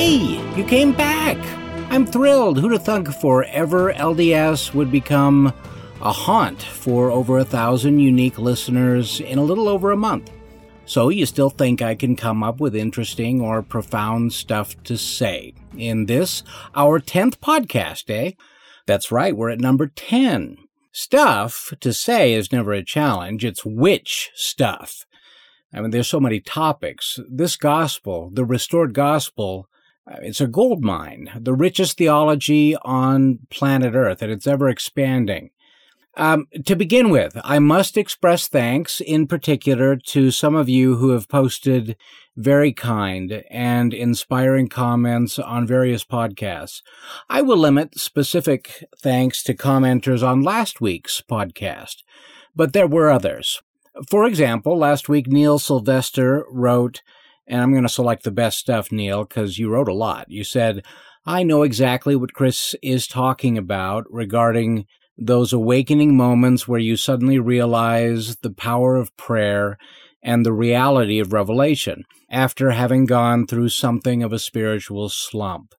Hey, you came back! I'm thrilled. Who'd have thunk forever LDS would become a haunt for over a thousand unique listeners in a little over a month? So you still think I can come up with interesting or profound stuff to say in this, our 10th podcast, eh? That's right, we're at number 10. Stuff to say is never a challenge, it's which stuff. I mean, there's so many topics. This gospel, the restored gospel, it's a gold mine, the richest theology on planet Earth, and it's ever expanding. Um, to begin with, I must express thanks in particular to some of you who have posted very kind and inspiring comments on various podcasts. I will limit specific thanks to commenters on last week's podcast, but there were others. For example, last week Neil Sylvester wrote, and I'm going to select the best stuff, Neil, because you wrote a lot. You said, I know exactly what Chris is talking about regarding those awakening moments where you suddenly realize the power of prayer and the reality of revelation after having gone through something of a spiritual slump.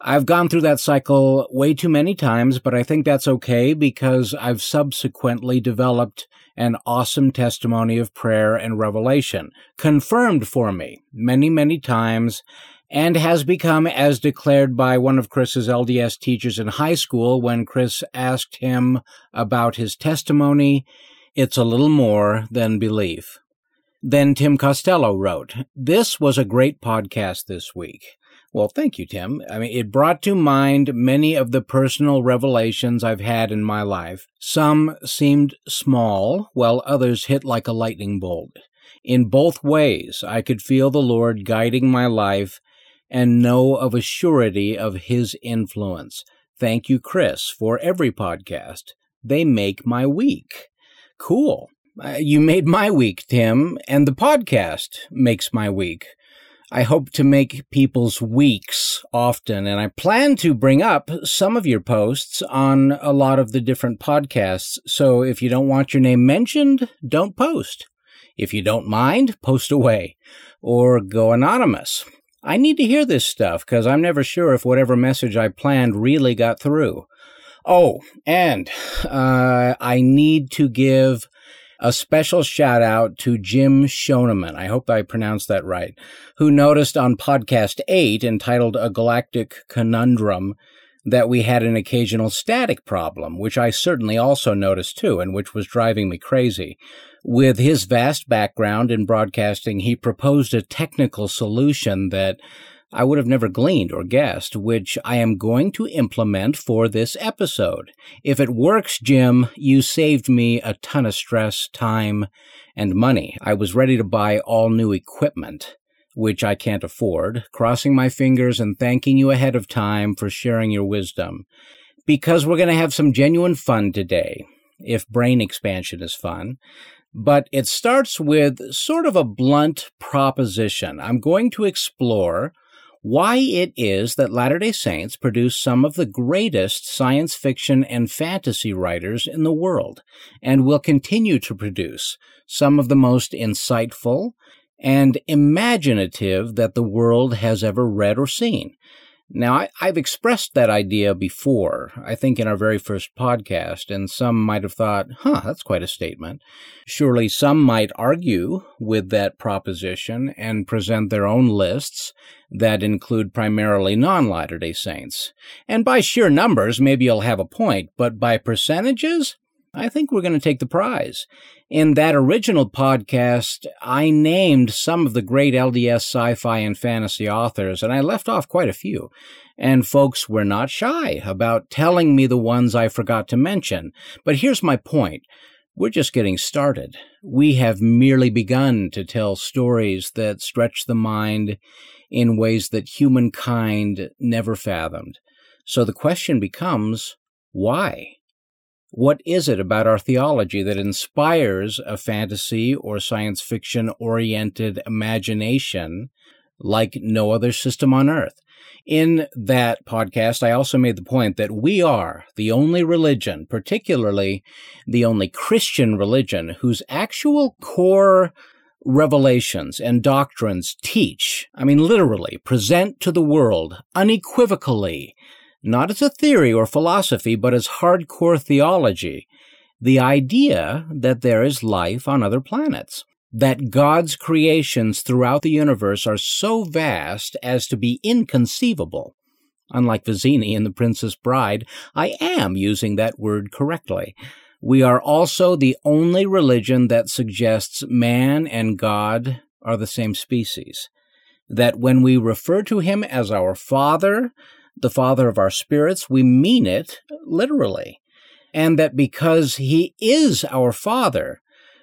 I've gone through that cycle way too many times, but I think that's okay because I've subsequently developed an awesome testimony of prayer and revelation, confirmed for me many, many times, and has become as declared by one of Chris's LDS teachers in high school when Chris asked him about his testimony. It's a little more than belief. Then Tim Costello wrote, This was a great podcast this week. Well, thank you, Tim. I mean, it brought to mind many of the personal revelations I've had in my life. Some seemed small, while others hit like a lightning bolt. In both ways, I could feel the Lord guiding my life and know of a surety of His influence. Thank you, Chris, for every podcast. They make my week. Cool. Uh, you made my week, Tim, and the podcast makes my week. I hope to make people's weeks often, and I plan to bring up some of your posts on a lot of the different podcasts. So if you don't want your name mentioned, don't post. If you don't mind, post away or go anonymous. I need to hear this stuff because I'm never sure if whatever message I planned really got through. Oh, and uh, I need to give a special shout out to Jim Shoneman. I hope I pronounced that right, who noticed on podcast eight entitled A Galactic Conundrum that we had an occasional static problem, which I certainly also noticed too, and which was driving me crazy. With his vast background in broadcasting, he proposed a technical solution that I would have never gleaned or guessed, which I am going to implement for this episode. If it works, Jim, you saved me a ton of stress, time, and money. I was ready to buy all new equipment, which I can't afford, crossing my fingers and thanking you ahead of time for sharing your wisdom. Because we're going to have some genuine fun today, if brain expansion is fun but it starts with sort of a blunt proposition. I'm going to explore why it is that Latter day Saints produce some of the greatest science fiction and fantasy writers in the world, and will continue to produce some of the most insightful and imaginative that the world has ever read or seen. Now, I, have expressed that idea before, I think in our very first podcast, and some might have thought, huh, that's quite a statement. Surely some might argue with that proposition and present their own lists that include primarily non Latter day Saints. And by sheer numbers, maybe you'll have a point, but by percentages, I think we're going to take the prize. In that original podcast, I named some of the great LDS sci fi and fantasy authors, and I left off quite a few. And folks were not shy about telling me the ones I forgot to mention. But here's my point. We're just getting started. We have merely begun to tell stories that stretch the mind in ways that humankind never fathomed. So the question becomes, why? What is it about our theology that inspires a fantasy or science fiction oriented imagination like no other system on earth? In that podcast, I also made the point that we are the only religion, particularly the only Christian religion, whose actual core revelations and doctrines teach, I mean literally, present to the world unequivocally, not as a theory or philosophy, but as hardcore theology, the idea that there is life on other planets, that God's creations throughout the universe are so vast as to be inconceivable. Unlike Vizzini in The Princess Bride, I am using that word correctly. We are also the only religion that suggests man and God are the same species. That when we refer to him as our Father, the Father of our spirits, we mean it literally. And that because he is our Father,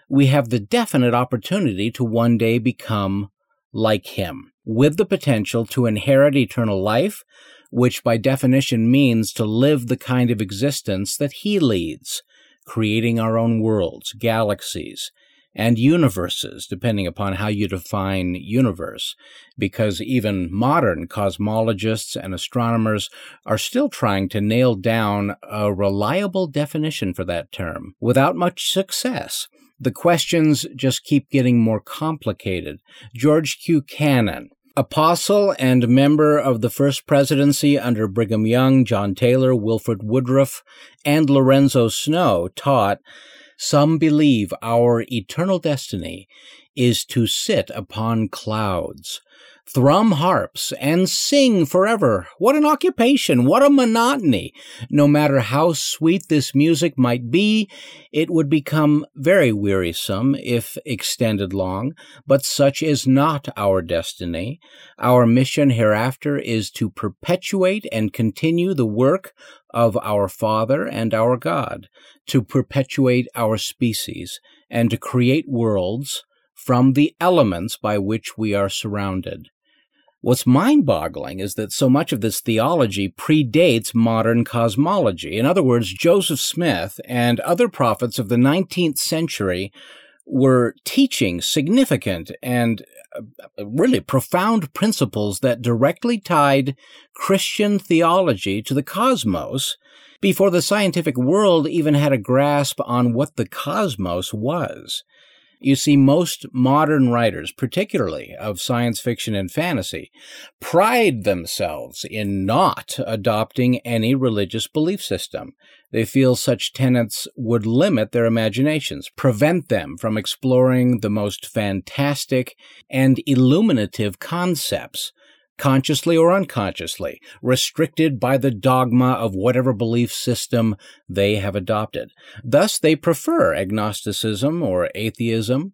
we have the definite opportunity to one day become like him, with the potential to inherit eternal life, which by definition means to live the kind of existence that he leads creating our own worlds, galaxies, and universes, depending upon how you define universe, because even modern cosmologists and astronomers are still trying to nail down a reliable definition for that term without much success. The questions just keep getting more complicated. George Q. Cannon, Apostle and member of the First Presidency under Brigham Young, John Taylor, Wilford Woodruff, and Lorenzo Snow taught some believe our eternal destiny is to sit upon clouds, thrum harps, and sing forever. What an occupation! What a monotony! No matter how sweet this music might be, it would become very wearisome if extended long, but such is not our destiny. Our mission hereafter is to perpetuate and continue the work of our Father and our God, to perpetuate our species, and to create worlds from the elements by which we are surrounded. What's mind boggling is that so much of this theology predates modern cosmology. In other words, Joseph Smith and other prophets of the 19th century were teaching significant and uh, really profound principles that directly tied Christian theology to the cosmos before the scientific world even had a grasp on what the cosmos was. You see, most modern writers, particularly of science fiction and fantasy, pride themselves in not adopting any religious belief system. They feel such tenets would limit their imaginations, prevent them from exploring the most fantastic and illuminative concepts consciously or unconsciously, restricted by the dogma of whatever belief system they have adopted. Thus, they prefer agnosticism or atheism,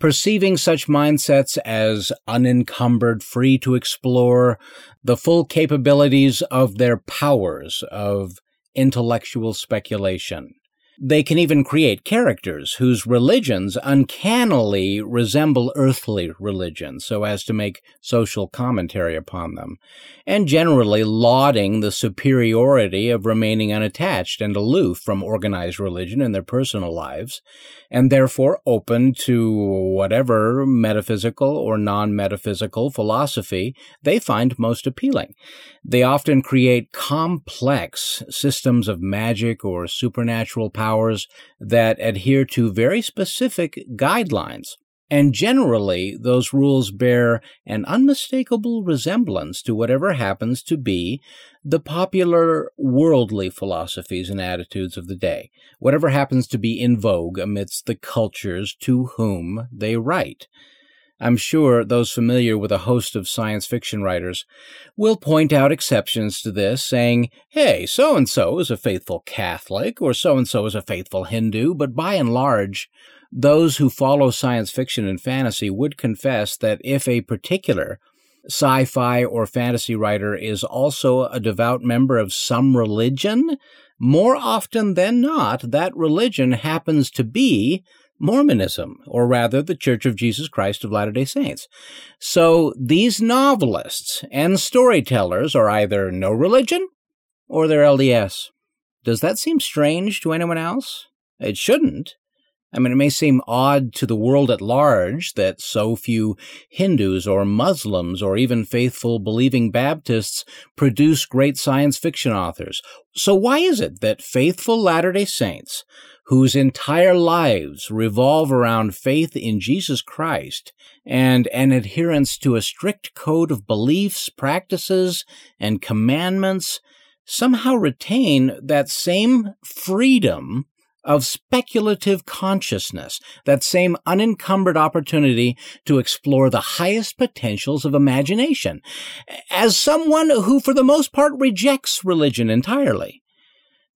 perceiving such mindsets as unencumbered, free to explore the full capabilities of their powers of intellectual speculation. They can even create characters whose religions uncannily resemble earthly religions so as to make social commentary upon them, and generally lauding the superiority of remaining unattached and aloof from organized religion in their personal lives, and therefore open to whatever metaphysical or non metaphysical philosophy they find most appealing. They often create complex systems of magic or supernatural that adhere to very specific guidelines. And generally, those rules bear an unmistakable resemblance to whatever happens to be the popular worldly philosophies and attitudes of the day, whatever happens to be in vogue amidst the cultures to whom they write. I'm sure those familiar with a host of science fiction writers will point out exceptions to this, saying, hey, so and so is a faithful Catholic, or so and so is a faithful Hindu, but by and large, those who follow science fiction and fantasy would confess that if a particular sci fi or fantasy writer is also a devout member of some religion, more often than not, that religion happens to be Mormonism, or rather the Church of Jesus Christ of Latter day Saints. So these novelists and storytellers are either no religion or they're LDS. Does that seem strange to anyone else? It shouldn't. I mean, it may seem odd to the world at large that so few Hindus or Muslims or even faithful believing Baptists produce great science fiction authors. So why is it that faithful Latter day Saints whose entire lives revolve around faith in Jesus Christ and an adherence to a strict code of beliefs, practices, and commandments somehow retain that same freedom of speculative consciousness, that same unencumbered opportunity to explore the highest potentials of imagination, as someone who for the most part rejects religion entirely.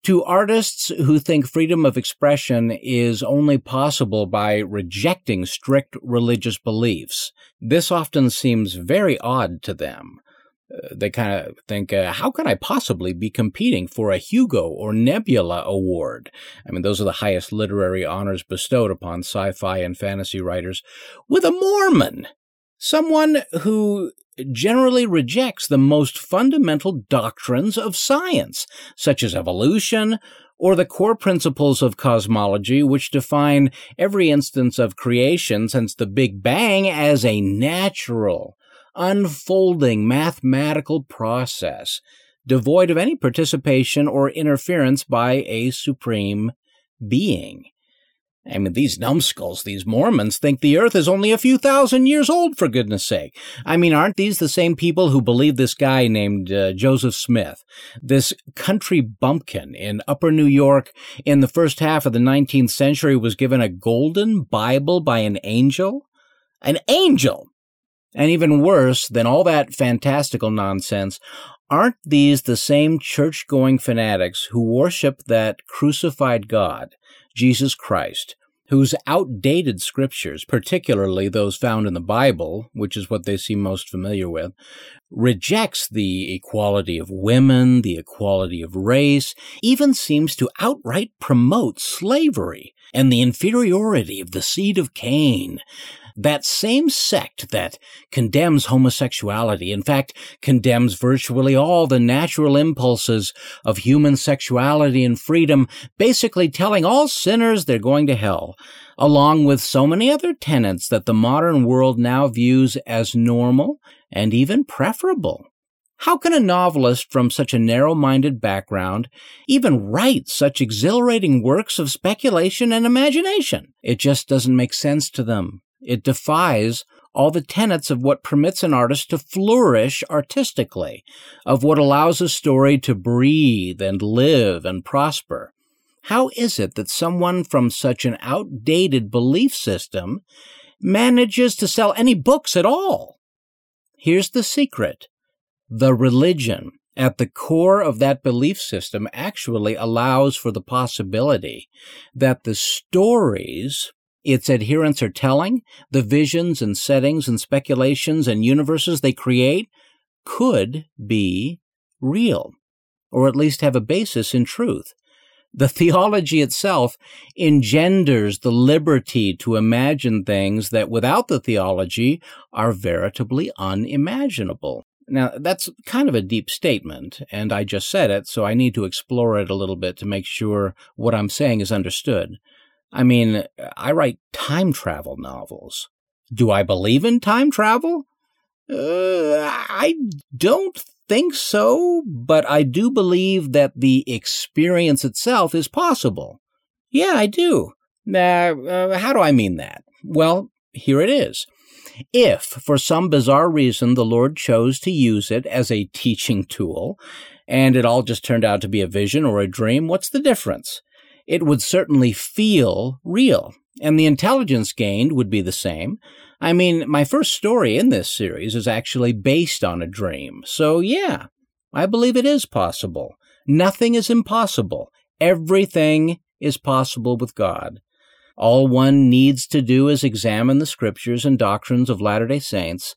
To artists who think freedom of expression is only possible by rejecting strict religious beliefs, this often seems very odd to them. Uh, they kind of think, uh, how can I possibly be competing for a Hugo or Nebula Award? I mean, those are the highest literary honors bestowed upon sci fi and fantasy writers with a Mormon. Someone who generally rejects the most fundamental doctrines of science, such as evolution or the core principles of cosmology, which define every instance of creation since the Big Bang as a natural, unfolding mathematical process, devoid of any participation or interference by a supreme being. I mean, these numbskulls, these Mormons, think the earth is only a few thousand years old, for goodness sake. I mean, aren't these the same people who believe this guy named uh, Joseph Smith, this country bumpkin in upper New York in the first half of the 19th century was given a golden Bible by an angel? An angel! And even worse than all that fantastical nonsense, aren't these the same church going fanatics who worship that crucified God? Jesus Christ, whose outdated scriptures, particularly those found in the Bible, which is what they seem most familiar with, rejects the equality of women, the equality of race, even seems to outright promote slavery and the inferiority of the seed of Cain, that same sect that condemns homosexuality, in fact, condemns virtually all the natural impulses of human sexuality and freedom, basically telling all sinners they're going to hell, along with so many other tenets that the modern world now views as normal and even preferable. How can a novelist from such a narrow minded background even write such exhilarating works of speculation and imagination? It just doesn't make sense to them. It defies all the tenets of what permits an artist to flourish artistically, of what allows a story to breathe and live and prosper. How is it that someone from such an outdated belief system manages to sell any books at all? Here's the secret. The religion at the core of that belief system actually allows for the possibility that the stories its adherents are telling, the visions and settings and speculations and universes they create could be real, or at least have a basis in truth. The theology itself engenders the liberty to imagine things that without the theology are veritably unimaginable. Now, that's kind of a deep statement, and I just said it, so I need to explore it a little bit to make sure what I'm saying is understood. I mean, I write time travel novels. Do I believe in time travel? Uh, I don't think so, but I do believe that the experience itself is possible. Yeah, I do. Uh, uh, how do I mean that? Well, here it is. If, for some bizarre reason, the Lord chose to use it as a teaching tool, and it all just turned out to be a vision or a dream, what's the difference? It would certainly feel real. And the intelligence gained would be the same. I mean, my first story in this series is actually based on a dream. So, yeah, I believe it is possible. Nothing is impossible. Everything is possible with God. All one needs to do is examine the scriptures and doctrines of Latter day Saints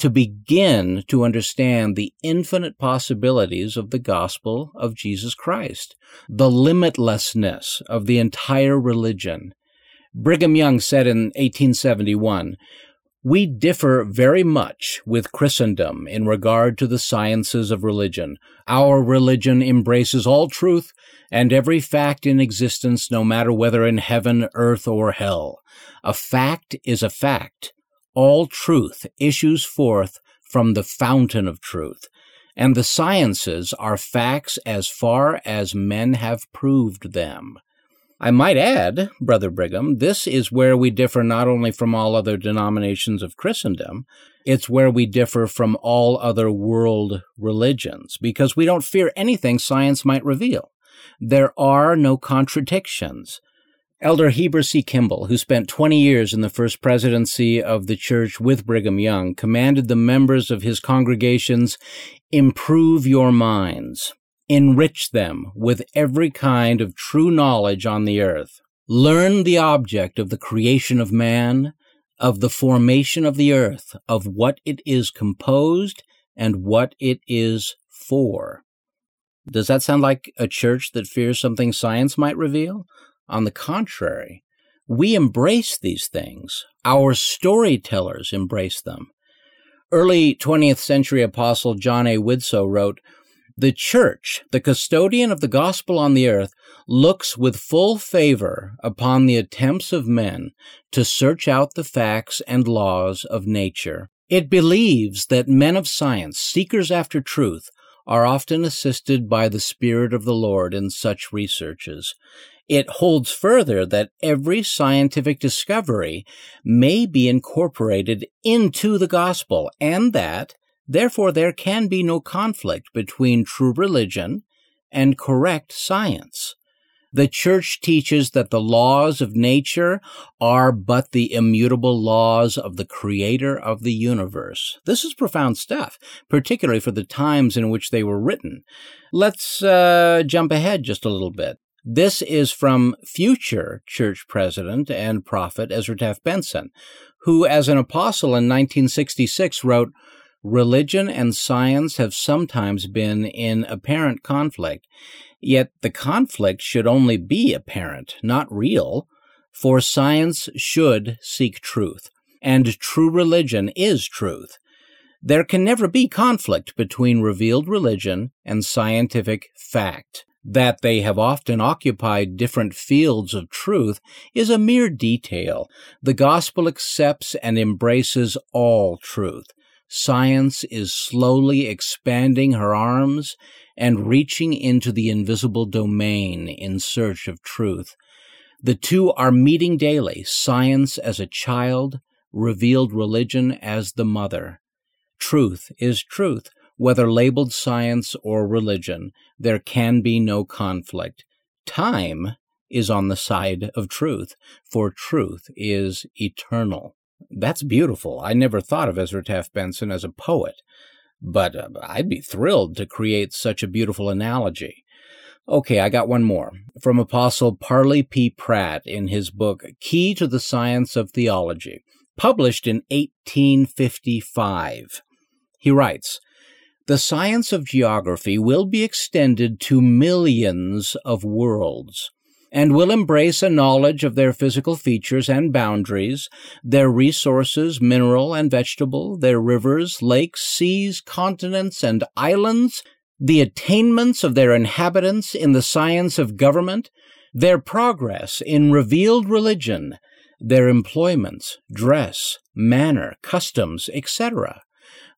to begin to understand the infinite possibilities of the gospel of Jesus Christ, the limitlessness of the entire religion. Brigham Young said in 1871, we differ very much with Christendom in regard to the sciences of religion. Our religion embraces all truth and every fact in existence, no matter whether in heaven, earth, or hell. A fact is a fact all truth issues forth from the fountain of truth, and the sciences are facts as far as men have proved them. I might add, Brother Brigham, this is where we differ not only from all other denominations of Christendom, it's where we differ from all other world religions, because we don't fear anything science might reveal. There are no contradictions. Elder Heber C. Kimball, who spent 20 years in the first presidency of the church with Brigham Young, commanded the members of his congregations, improve your minds enrich them with every kind of true knowledge on the earth. Learn the object of the creation of man, of the formation of the earth, of what it is composed, and what it is for. Does that sound like a church that fears something science might reveal? On the contrary, we embrace these things. Our storytellers embrace them. Early 20th century apostle John A. Widtsoe wrote, the church, the custodian of the gospel on the earth, looks with full favor upon the attempts of men to search out the facts and laws of nature. It believes that men of science, seekers after truth, are often assisted by the Spirit of the Lord in such researches. It holds further that every scientific discovery may be incorporated into the gospel and that Therefore, there can be no conflict between true religion and correct science. The church teaches that the laws of nature are but the immutable laws of the creator of the universe. This is profound stuff, particularly for the times in which they were written. Let's uh, jump ahead just a little bit. This is from future church president and prophet Ezra Taft Benson, who, as an apostle in 1966, wrote, Religion and science have sometimes been in apparent conflict, yet the conflict should only be apparent, not real, for science should seek truth, and true religion is truth. There can never be conflict between revealed religion and scientific fact. That they have often occupied different fields of truth is a mere detail. The gospel accepts and embraces all truth. Science is slowly expanding her arms and reaching into the invisible domain in search of truth. The two are meeting daily, science as a child, revealed religion as the mother. Truth is truth, whether labeled science or religion. There can be no conflict. Time is on the side of truth, for truth is eternal. That's beautiful. I never thought of Ezra Taft Benson as a poet, but uh, I'd be thrilled to create such a beautiful analogy. Okay, I got one more from Apostle Parley P. Pratt in his book Key to the Science of Theology, published in 1855. He writes, the science of geography will be extended to millions of worlds and will embrace a knowledge of their physical features and boundaries, their resources, mineral and vegetable, their rivers, lakes, seas, continents, and islands, the attainments of their inhabitants in the science of government, their progress in revealed religion, their employments, dress, manner, customs, etc.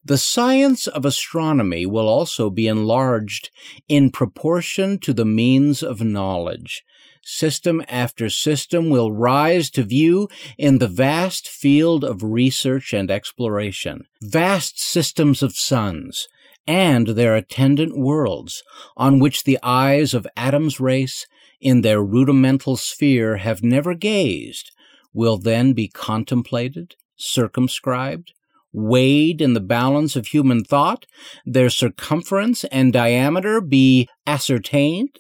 The science of astronomy will also be enlarged in proportion to the means of knowledge. System after system will rise to view in the vast field of research and exploration, vast systems of suns, and their attendant worlds, on which the eyes of Adam's race in their rudimental sphere have never gazed, will then be contemplated, circumscribed, weighed in the balance of human thought, their circumference and diameter be ascertained,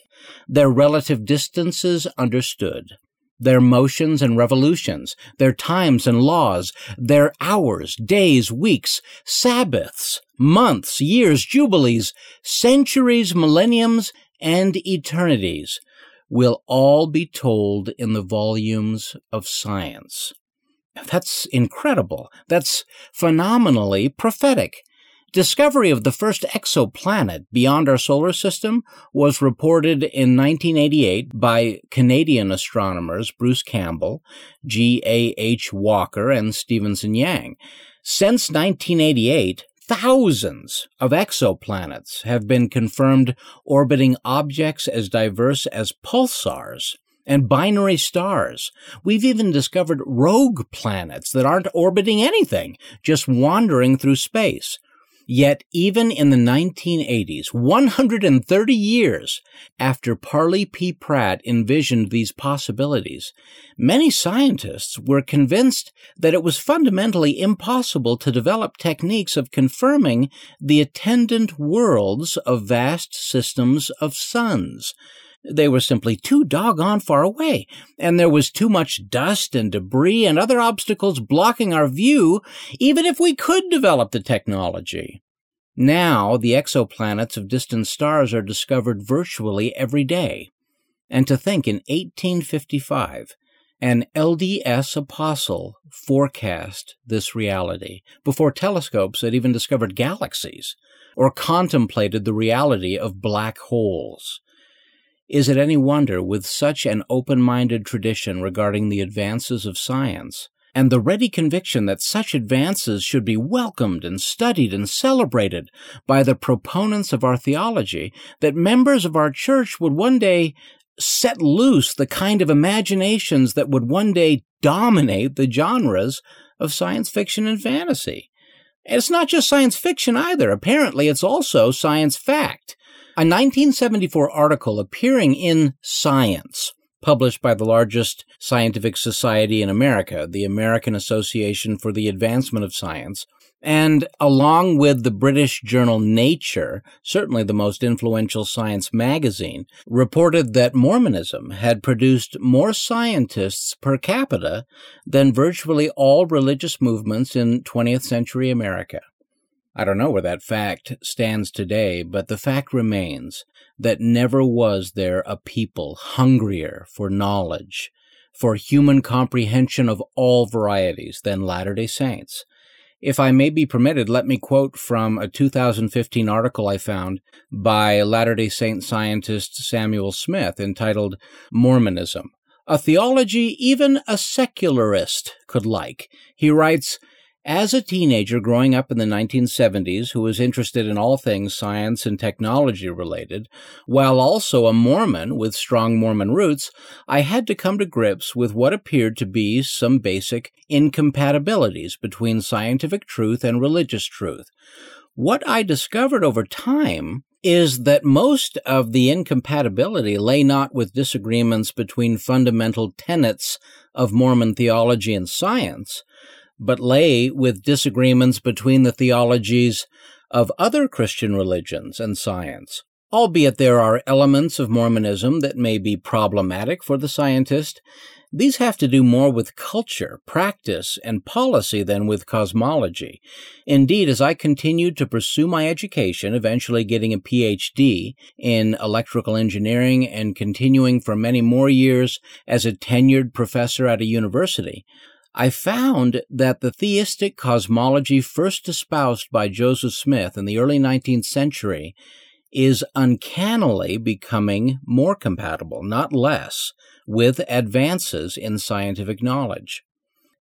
their relative distances understood, their motions and revolutions, their times and laws, their hours, days, weeks, Sabbaths, months, years, jubilees, centuries, millenniums, and eternities will all be told in the volumes of science. That's incredible. That's phenomenally prophetic. Discovery of the first exoplanet beyond our solar system was reported in 1988 by Canadian astronomers Bruce Campbell, G. A. H. Walker, and Stephenson Yang. Since 1988, thousands of exoplanets have been confirmed orbiting objects as diverse as pulsars and binary stars. We've even discovered rogue planets that aren't orbiting anything, just wandering through space. Yet, even in the 1980s, 130 years after Parley P. Pratt envisioned these possibilities, many scientists were convinced that it was fundamentally impossible to develop techniques of confirming the attendant worlds of vast systems of suns. They were simply too doggone far away, and there was too much dust and debris and other obstacles blocking our view, even if we could develop the technology. Now, the exoplanets of distant stars are discovered virtually every day. And to think in 1855, an LDS apostle forecast this reality before telescopes had even discovered galaxies or contemplated the reality of black holes. Is it any wonder, with such an open minded tradition regarding the advances of science, and the ready conviction that such advances should be welcomed and studied and celebrated by the proponents of our theology, that members of our church would one day set loose the kind of imaginations that would one day dominate the genres of science fiction and fantasy. And it's not just science fiction either. Apparently, it's also science fact. A 1974 article appearing in Science, published by the largest scientific society in America, the American Association for the Advancement of Science, and along with the British journal Nature, certainly the most influential science magazine, reported that Mormonism had produced more scientists per capita than virtually all religious movements in 20th century America. I don't know where that fact stands today, but the fact remains that never was there a people hungrier for knowledge, for human comprehension of all varieties than Latter day Saints. If I may be permitted, let me quote from a 2015 article I found by Latter day Saint scientist Samuel Smith entitled Mormonism, a theology even a secularist could like. He writes, as a teenager growing up in the 1970s who was interested in all things science and technology related, while also a Mormon with strong Mormon roots, I had to come to grips with what appeared to be some basic incompatibilities between scientific truth and religious truth. What I discovered over time is that most of the incompatibility lay not with disagreements between fundamental tenets of Mormon theology and science, but lay with disagreements between the theologies of other Christian religions and science. Albeit there are elements of Mormonism that may be problematic for the scientist, these have to do more with culture, practice, and policy than with cosmology. Indeed, as I continued to pursue my education, eventually getting a PhD in electrical engineering and continuing for many more years as a tenured professor at a university, I found that the theistic cosmology first espoused by Joseph Smith in the early 19th century is uncannily becoming more compatible, not less, with advances in scientific knowledge.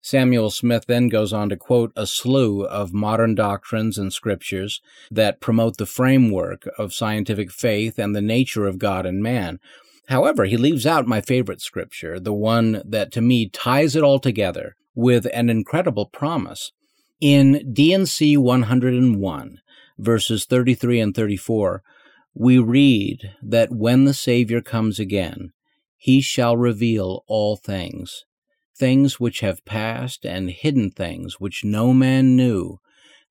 Samuel Smith then goes on to quote a slew of modern doctrines and scriptures that promote the framework of scientific faith and the nature of God and man. However, he leaves out my favorite scripture, the one that to me ties it all together with an incredible promise. In D&C 101, verses 33 and 34, we read that when the Savior comes again, he shall reveal all things, things which have passed and hidden things which no man knew,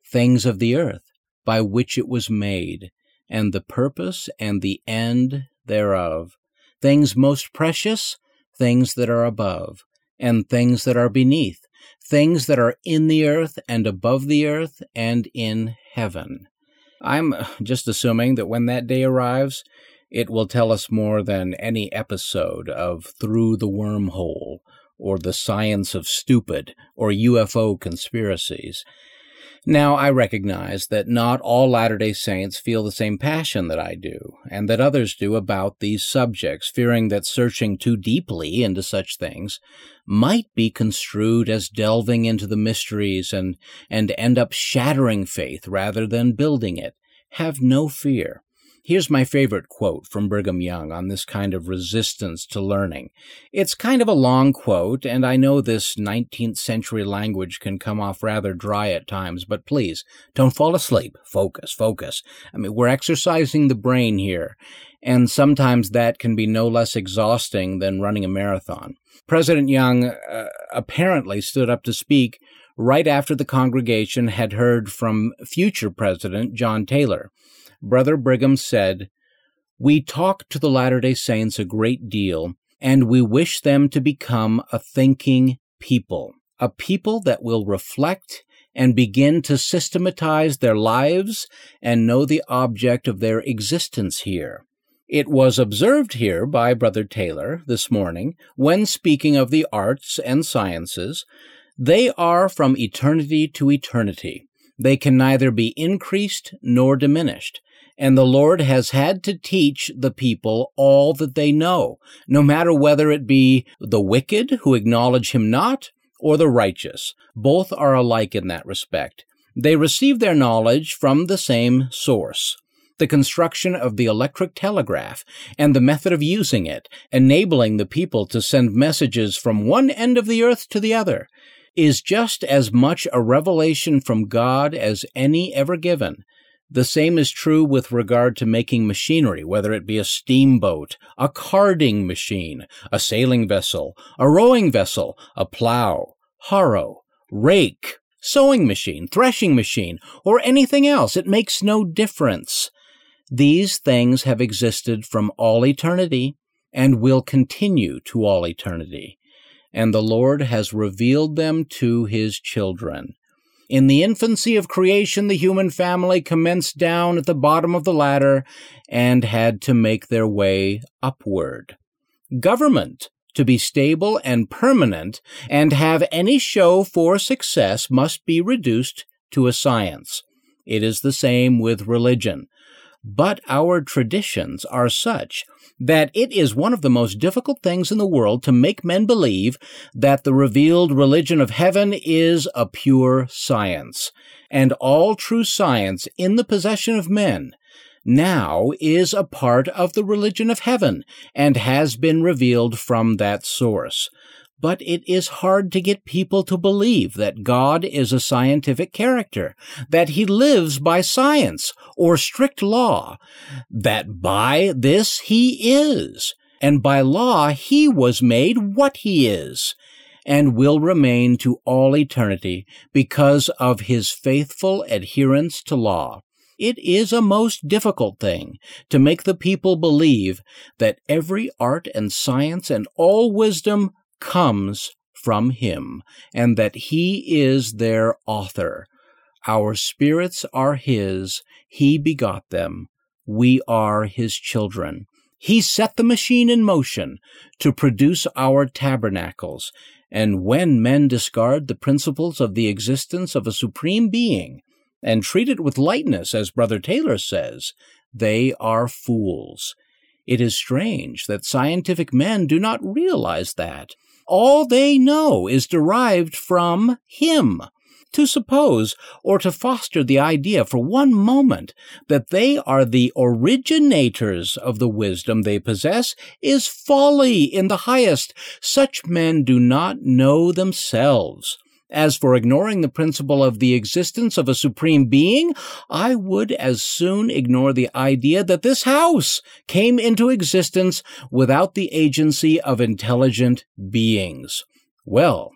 things of the earth by which it was made, and the purpose and the end thereof, things most precious, things that are above, and things that are beneath, things that are in the earth and above the earth and in heaven. I'm just assuming that when that day arrives, it will tell us more than any episode of Through the Wormhole or The Science of Stupid or UFO conspiracies. Now, I recognize that not all Latter day Saints feel the same passion that I do, and that others do about these subjects, fearing that searching too deeply into such things might be construed as delving into the mysteries and, and end up shattering faith rather than building it. Have no fear. Here's my favorite quote from Brigham Young on this kind of resistance to learning. It's kind of a long quote, and I know this 19th century language can come off rather dry at times, but please don't fall asleep. Focus, focus. I mean, we're exercising the brain here, and sometimes that can be no less exhausting than running a marathon. President Young uh, apparently stood up to speak right after the congregation had heard from future President John Taylor. Brother Brigham said, We talk to the Latter day Saints a great deal, and we wish them to become a thinking people, a people that will reflect and begin to systematize their lives and know the object of their existence here. It was observed here by Brother Taylor this morning when speaking of the arts and sciences, they are from eternity to eternity. They can neither be increased nor diminished and the Lord has had to teach the people all that they know, no matter whether it be the wicked who acknowledge him not, or the righteous. Both are alike in that respect. They receive their knowledge from the same source. The construction of the electric telegraph and the method of using it, enabling the people to send messages from one end of the earth to the other, is just as much a revelation from God as any ever given, the same is true with regard to making machinery, whether it be a steamboat, a carding machine, a sailing vessel, a rowing vessel, a plow, harrow, rake, sewing machine, threshing machine, or anything else. It makes no difference. These things have existed from all eternity and will continue to all eternity. And the Lord has revealed them to his children. In the infancy of creation, the human family commenced down at the bottom of the ladder and had to make their way upward. Government, to be stable and permanent and have any show for success, must be reduced to a science. It is the same with religion. But our traditions are such that it is one of the most difficult things in the world to make men believe that the revealed religion of heaven is a pure science, and all true science in the possession of men now is a part of the religion of heaven and has been revealed from that source but it is hard to get people to believe that God is a scientific character, that he lives by science or strict law, that by this he is, and by law he was made what he is, and will remain to all eternity because of his faithful adherence to law. It is a most difficult thing to make the people believe that every art and science and all wisdom comes from Him, and that He is their author. Our spirits are His, He begot them. We are His children. He set the machine in motion to produce our tabernacles, and when men discard the principles of the existence of a supreme being and treat it with lightness, as Brother Taylor says, they are fools. It is strange that scientific men do not realize that all they know is derived from him. To suppose or to foster the idea for one moment that they are the originators of the wisdom they possess is folly in the highest. Such men do not know themselves. As for ignoring the principle of the existence of a supreme being, I would as soon ignore the idea that this house came into existence without the agency of intelligent beings. Well,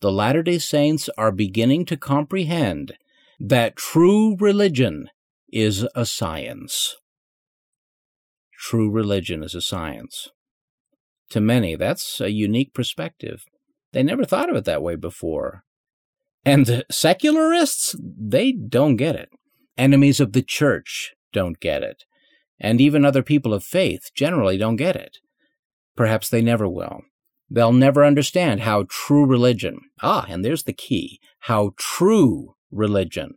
the Latter day Saints are beginning to comprehend that true religion is a science. True religion is a science. To many, that's a unique perspective. They never thought of it that way before. And secularists, they don't get it. Enemies of the church don't get it. And even other people of faith generally don't get it. Perhaps they never will. They'll never understand how true religion, ah, and there's the key, how true religion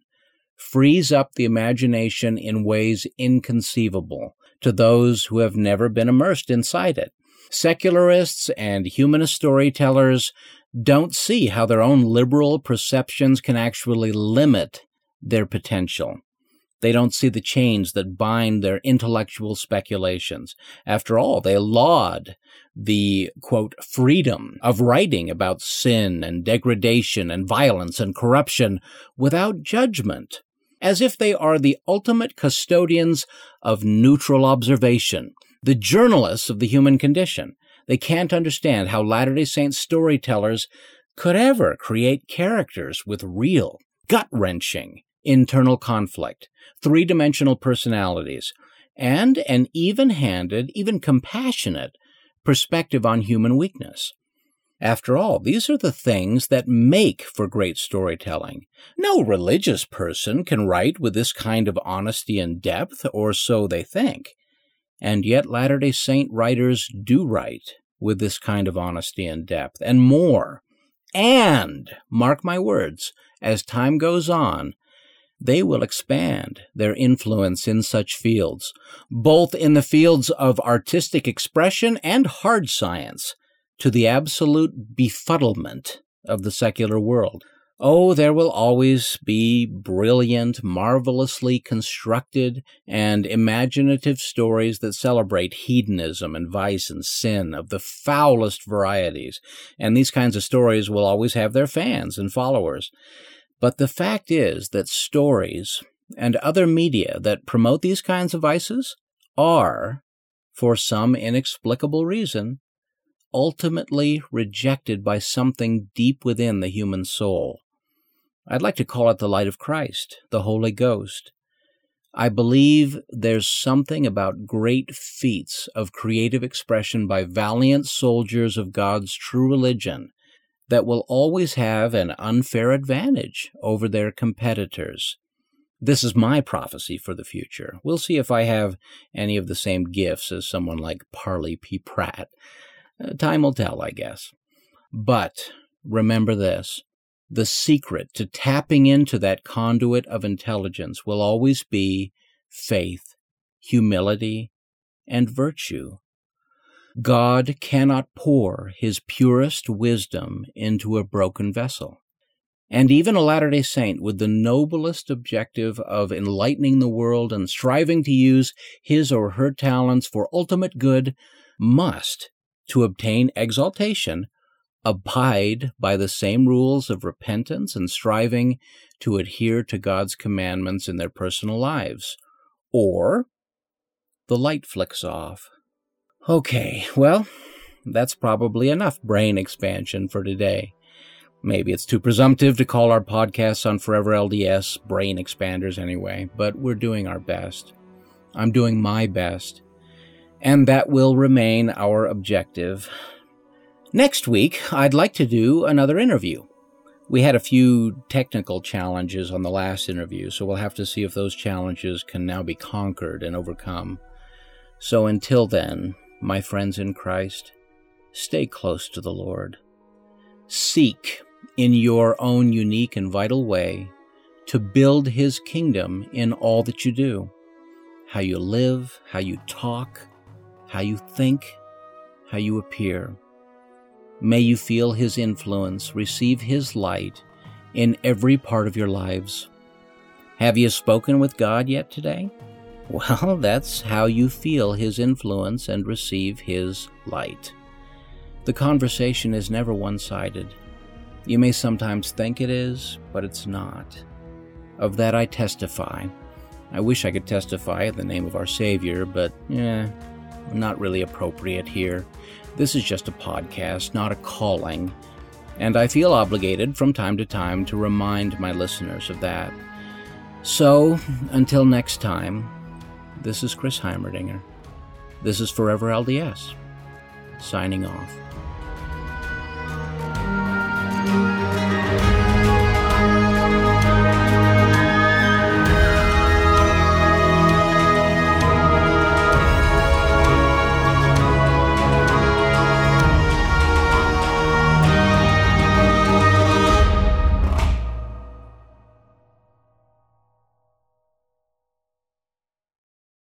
frees up the imagination in ways inconceivable to those who have never been immersed inside it. Secularists and humanist storytellers don't see how their own liberal perceptions can actually limit their potential. They don't see the chains that bind their intellectual speculations. After all, they laud the quote, freedom of writing about sin and degradation and violence and corruption without judgment, as if they are the ultimate custodians of neutral observation, the journalists of the human condition. They can't understand how Latter day Saint storytellers could ever create characters with real, gut wrenching internal conflict, three dimensional personalities, and an even handed, even compassionate perspective on human weakness. After all, these are the things that make for great storytelling. No religious person can write with this kind of honesty and depth, or so they think. And yet Latter day Saint writers do write with this kind of honesty and depth, and more. And, mark my words, as time goes on, they will expand their influence in such fields, both in the fields of artistic expression and hard science, to the absolute befuddlement of the secular world. Oh, there will always be brilliant, marvelously constructed, and imaginative stories that celebrate hedonism and vice and sin of the foulest varieties. And these kinds of stories will always have their fans and followers. But the fact is that stories and other media that promote these kinds of vices are, for some inexplicable reason, ultimately rejected by something deep within the human soul. I'd like to call it the light of Christ, the Holy Ghost. I believe there's something about great feats of creative expression by valiant soldiers of God's true religion that will always have an unfair advantage over their competitors. This is my prophecy for the future. We'll see if I have any of the same gifts as someone like Parley P. Pratt. Uh, time will tell, I guess. But remember this the secret to tapping into that conduit of intelligence will always be faith, humility, and virtue. God cannot pour his purest wisdom into a broken vessel. And even a Latter day Saint, with the noblest objective of enlightening the world and striving to use his or her talents for ultimate good, must, to obtain exaltation, abide by the same rules of repentance and striving to adhere to God's commandments in their personal lives. Or the light flicks off Okay, well, that's probably enough brain expansion for today. Maybe it's too presumptive to call our podcasts on Forever LDS brain expanders anyway, but we're doing our best. I'm doing my best, and that will remain our objective. Next week, I'd like to do another interview. We had a few technical challenges on the last interview, so we'll have to see if those challenges can now be conquered and overcome. So until then, my friends in Christ, stay close to the Lord. Seek in your own unique and vital way to build His kingdom in all that you do how you live, how you talk, how you think, how you appear. May you feel His influence, receive His light in every part of your lives. Have you spoken with God yet today? Well, that's how you feel His influence and receive His light. The conversation is never one sided. You may sometimes think it is, but it's not. Of that I testify. I wish I could testify in the name of our Savior, but, eh, not really appropriate here. This is just a podcast, not a calling, and I feel obligated from time to time to remind my listeners of that. So, until next time, this is Chris Heimerdinger. This is Forever LDS. Signing off.